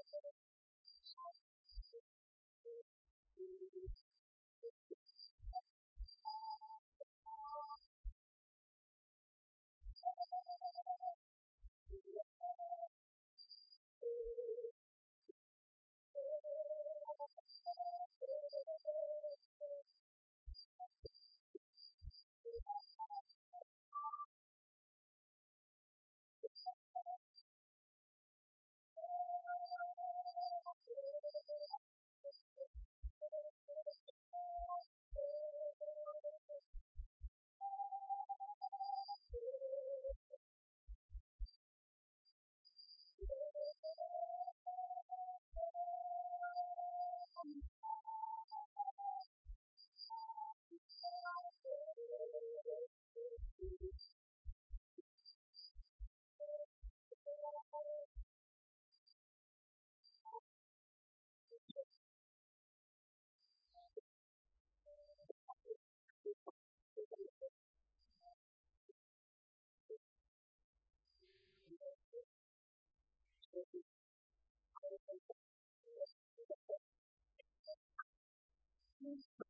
Thank you. Thank you.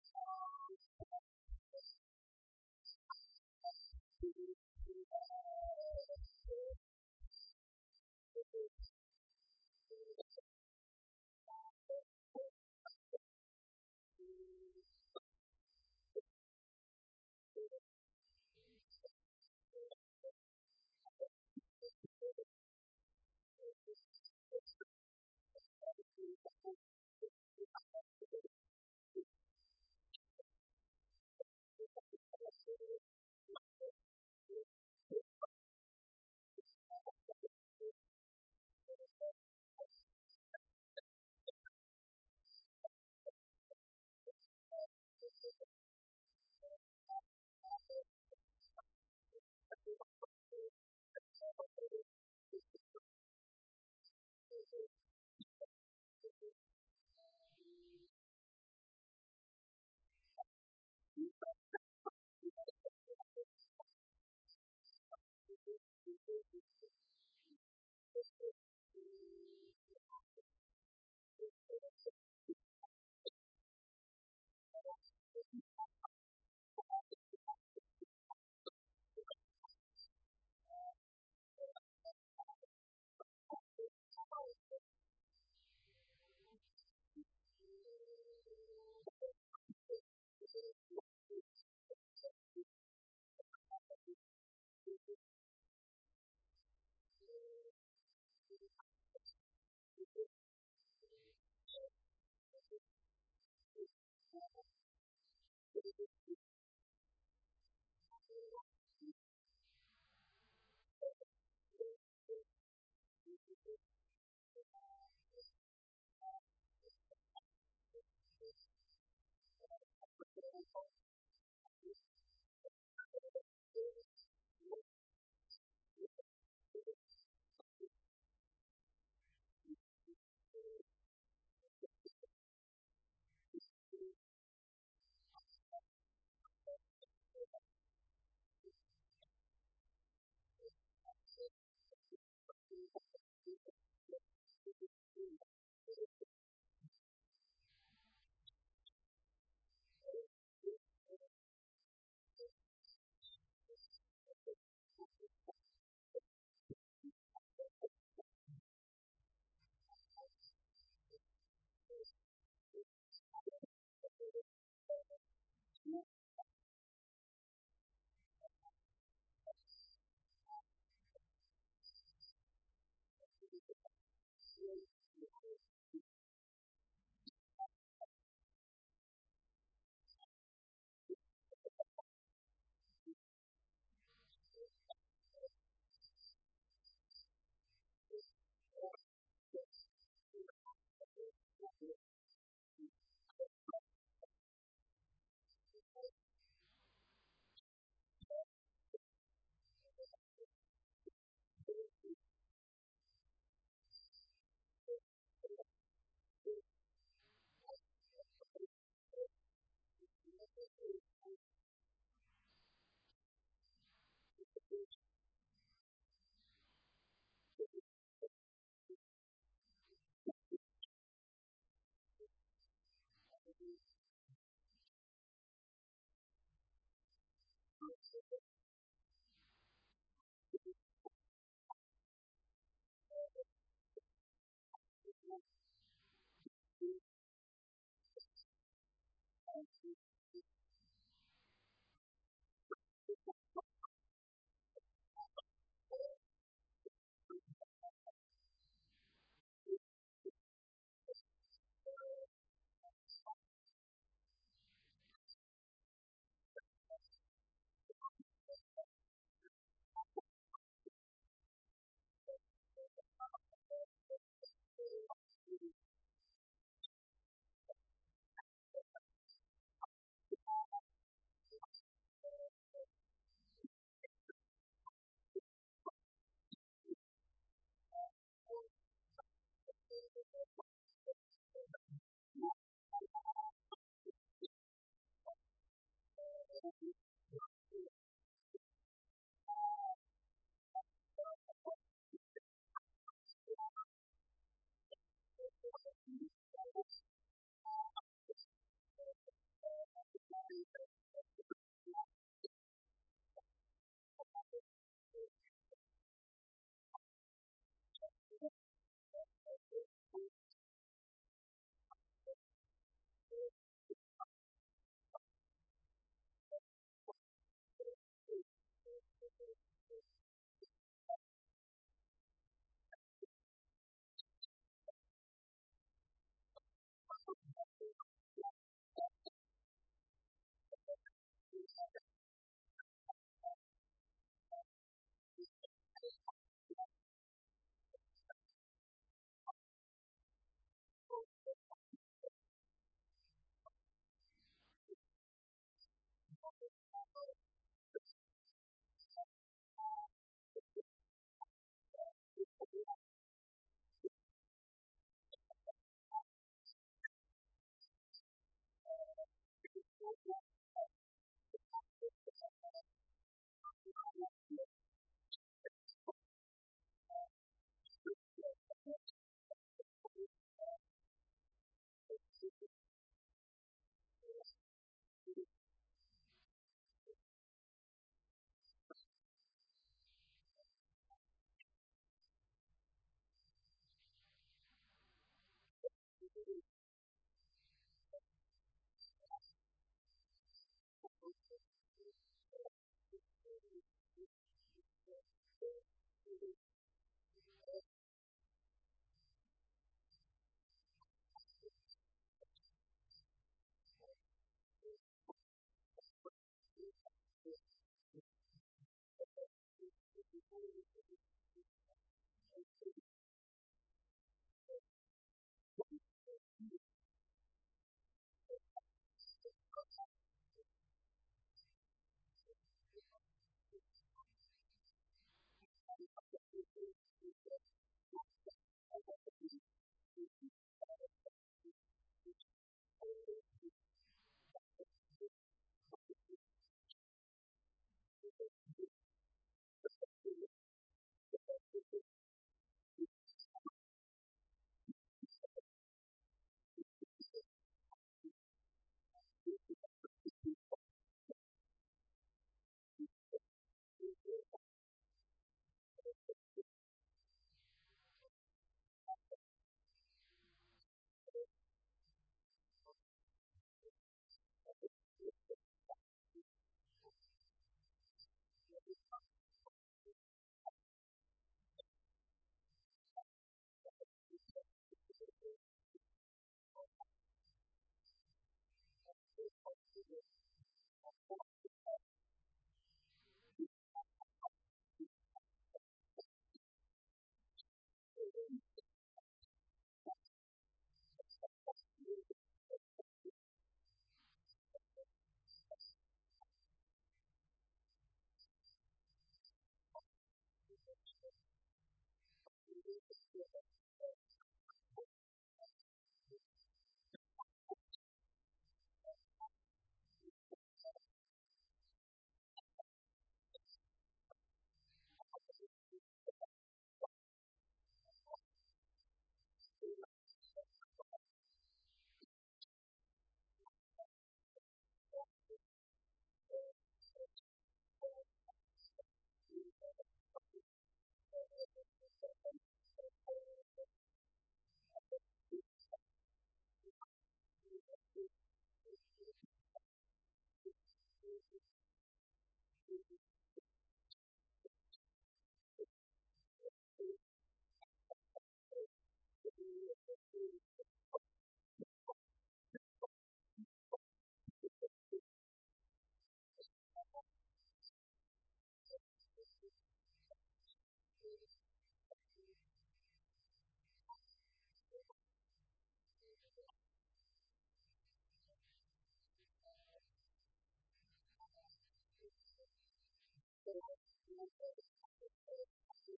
que no se puede hacer.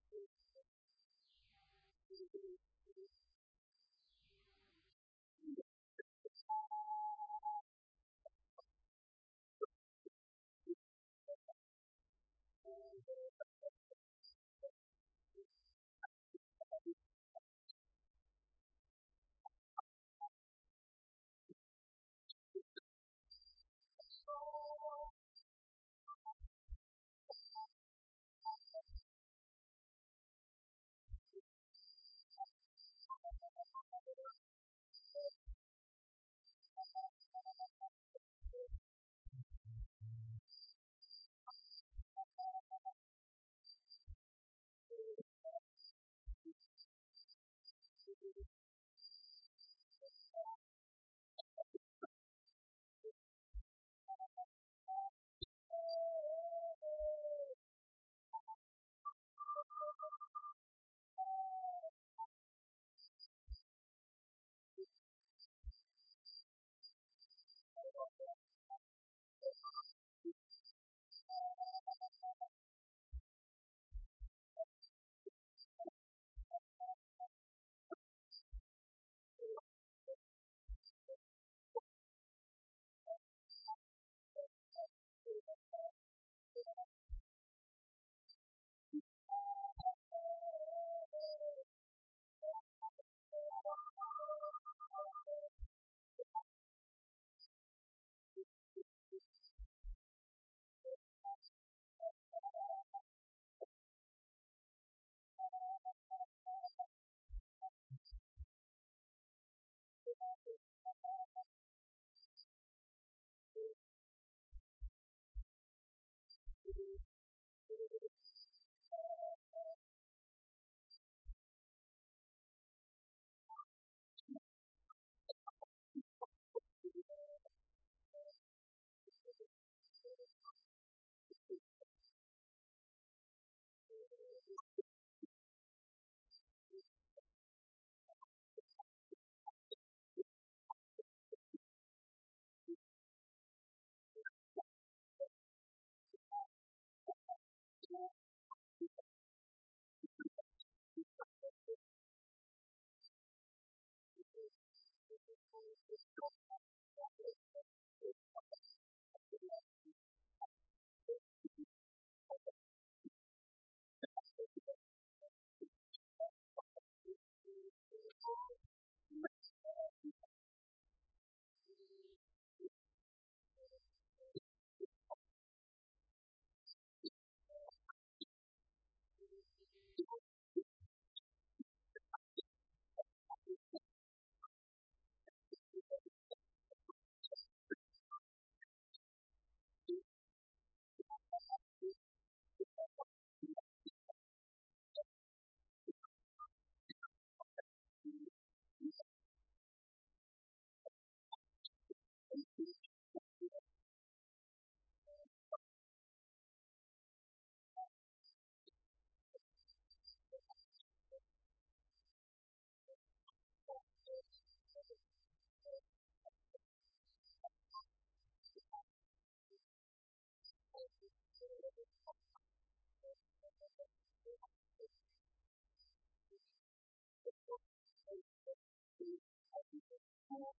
school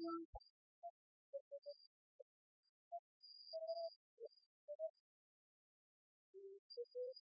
Thank you.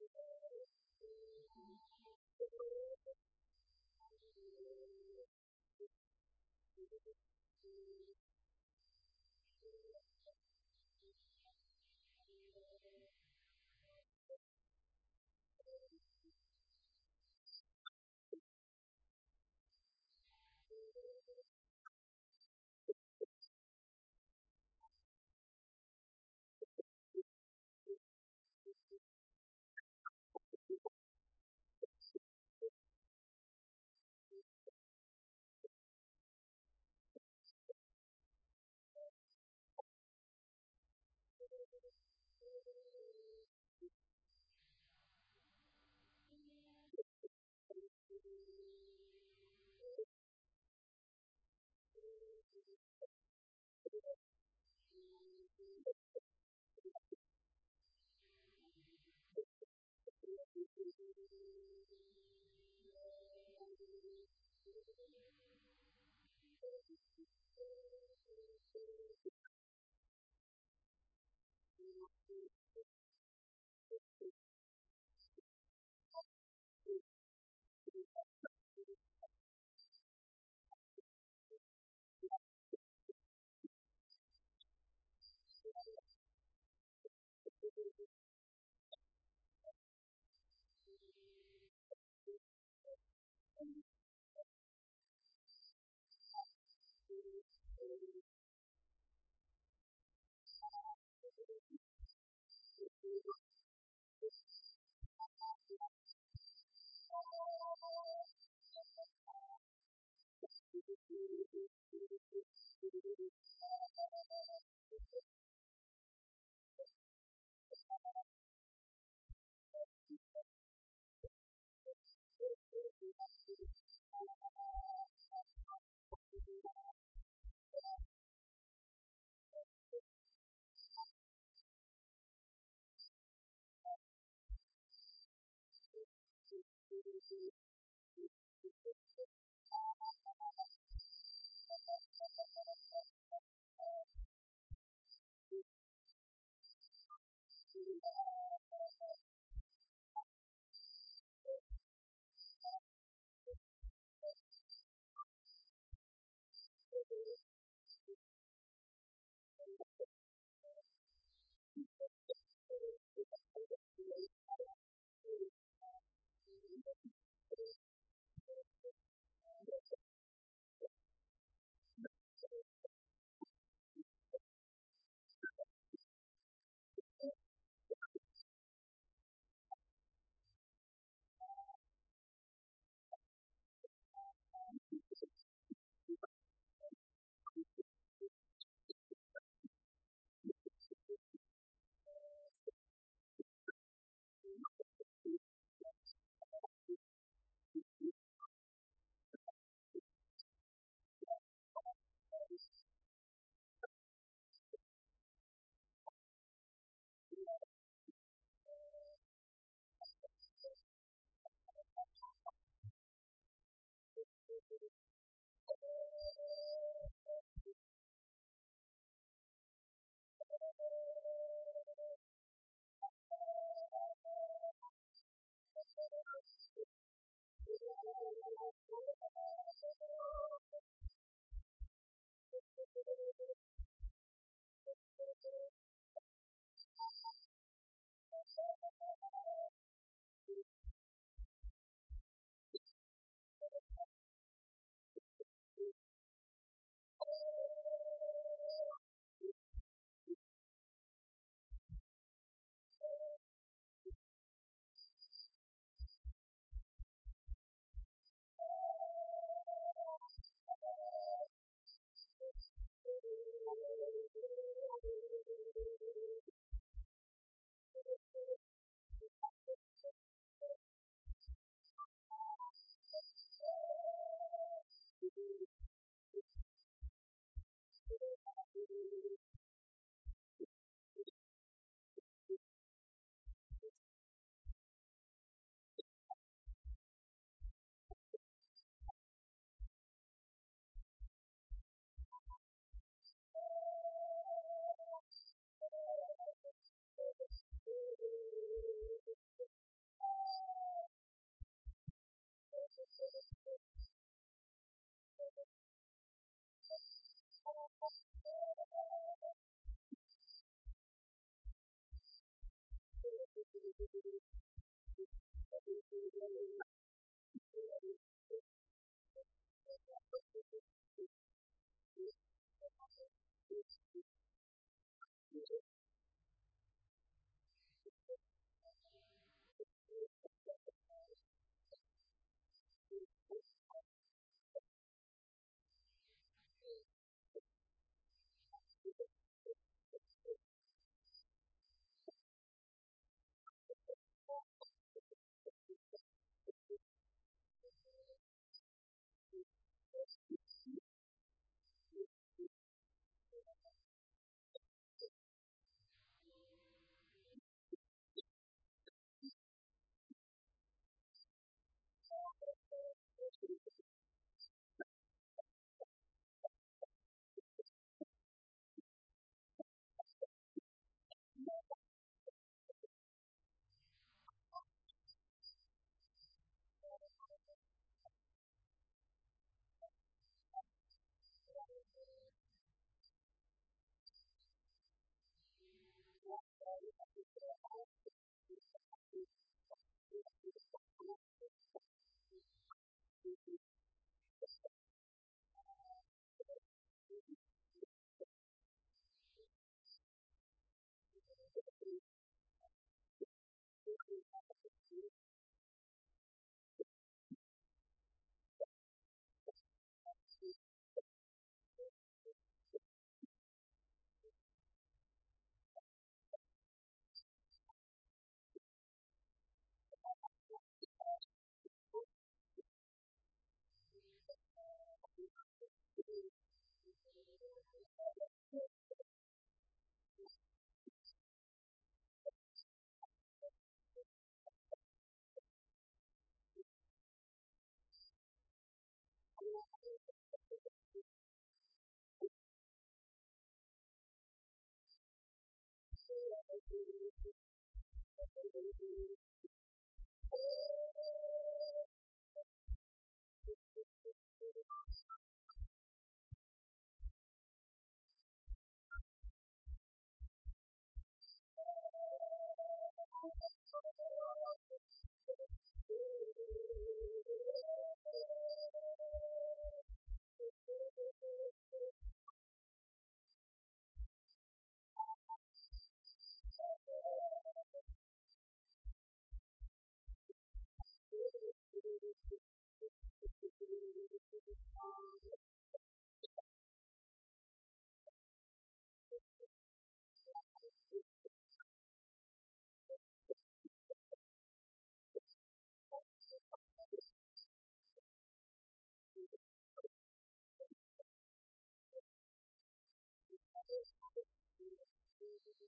Thank you. Thank you.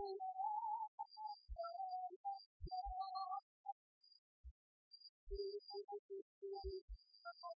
では、このあとはですね、私たちはこのように、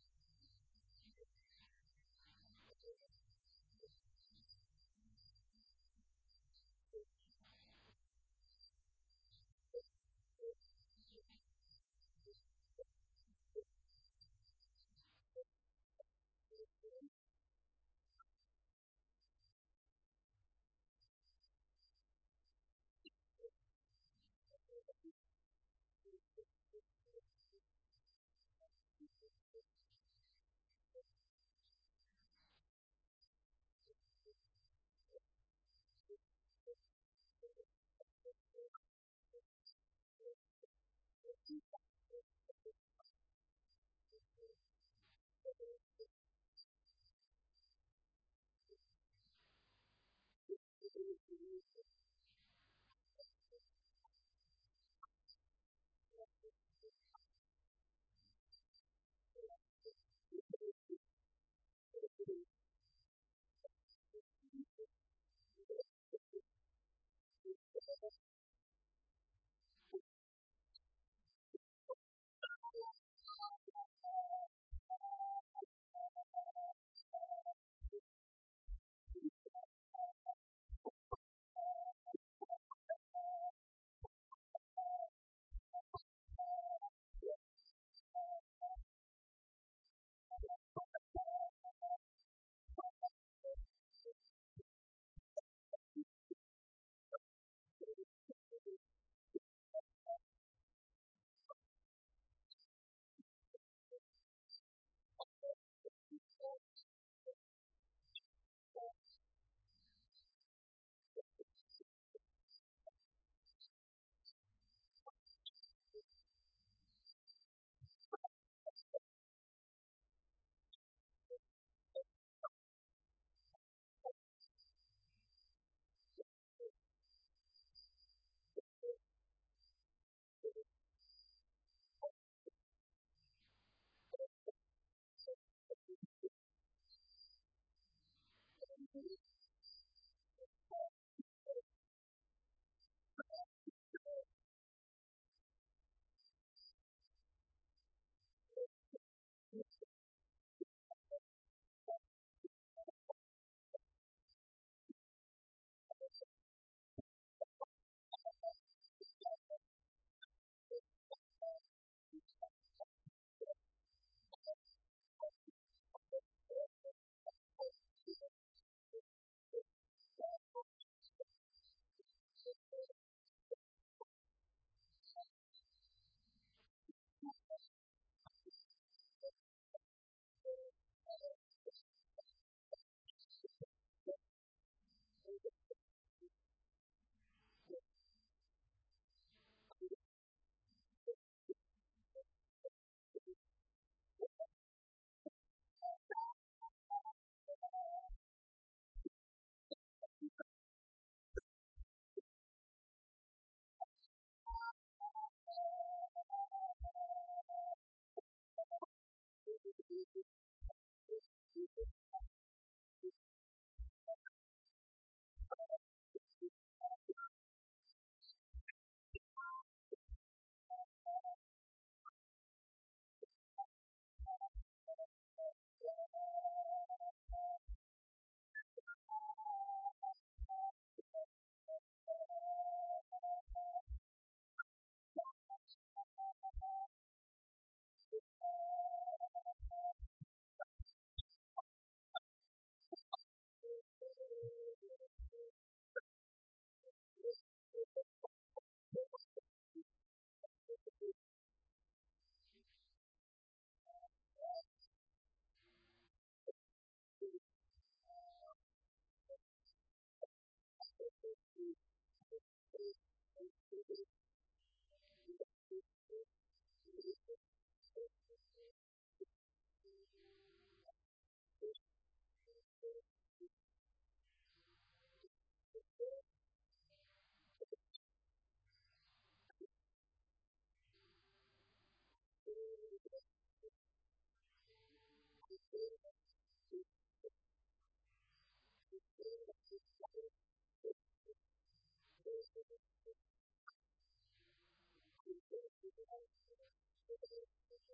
people.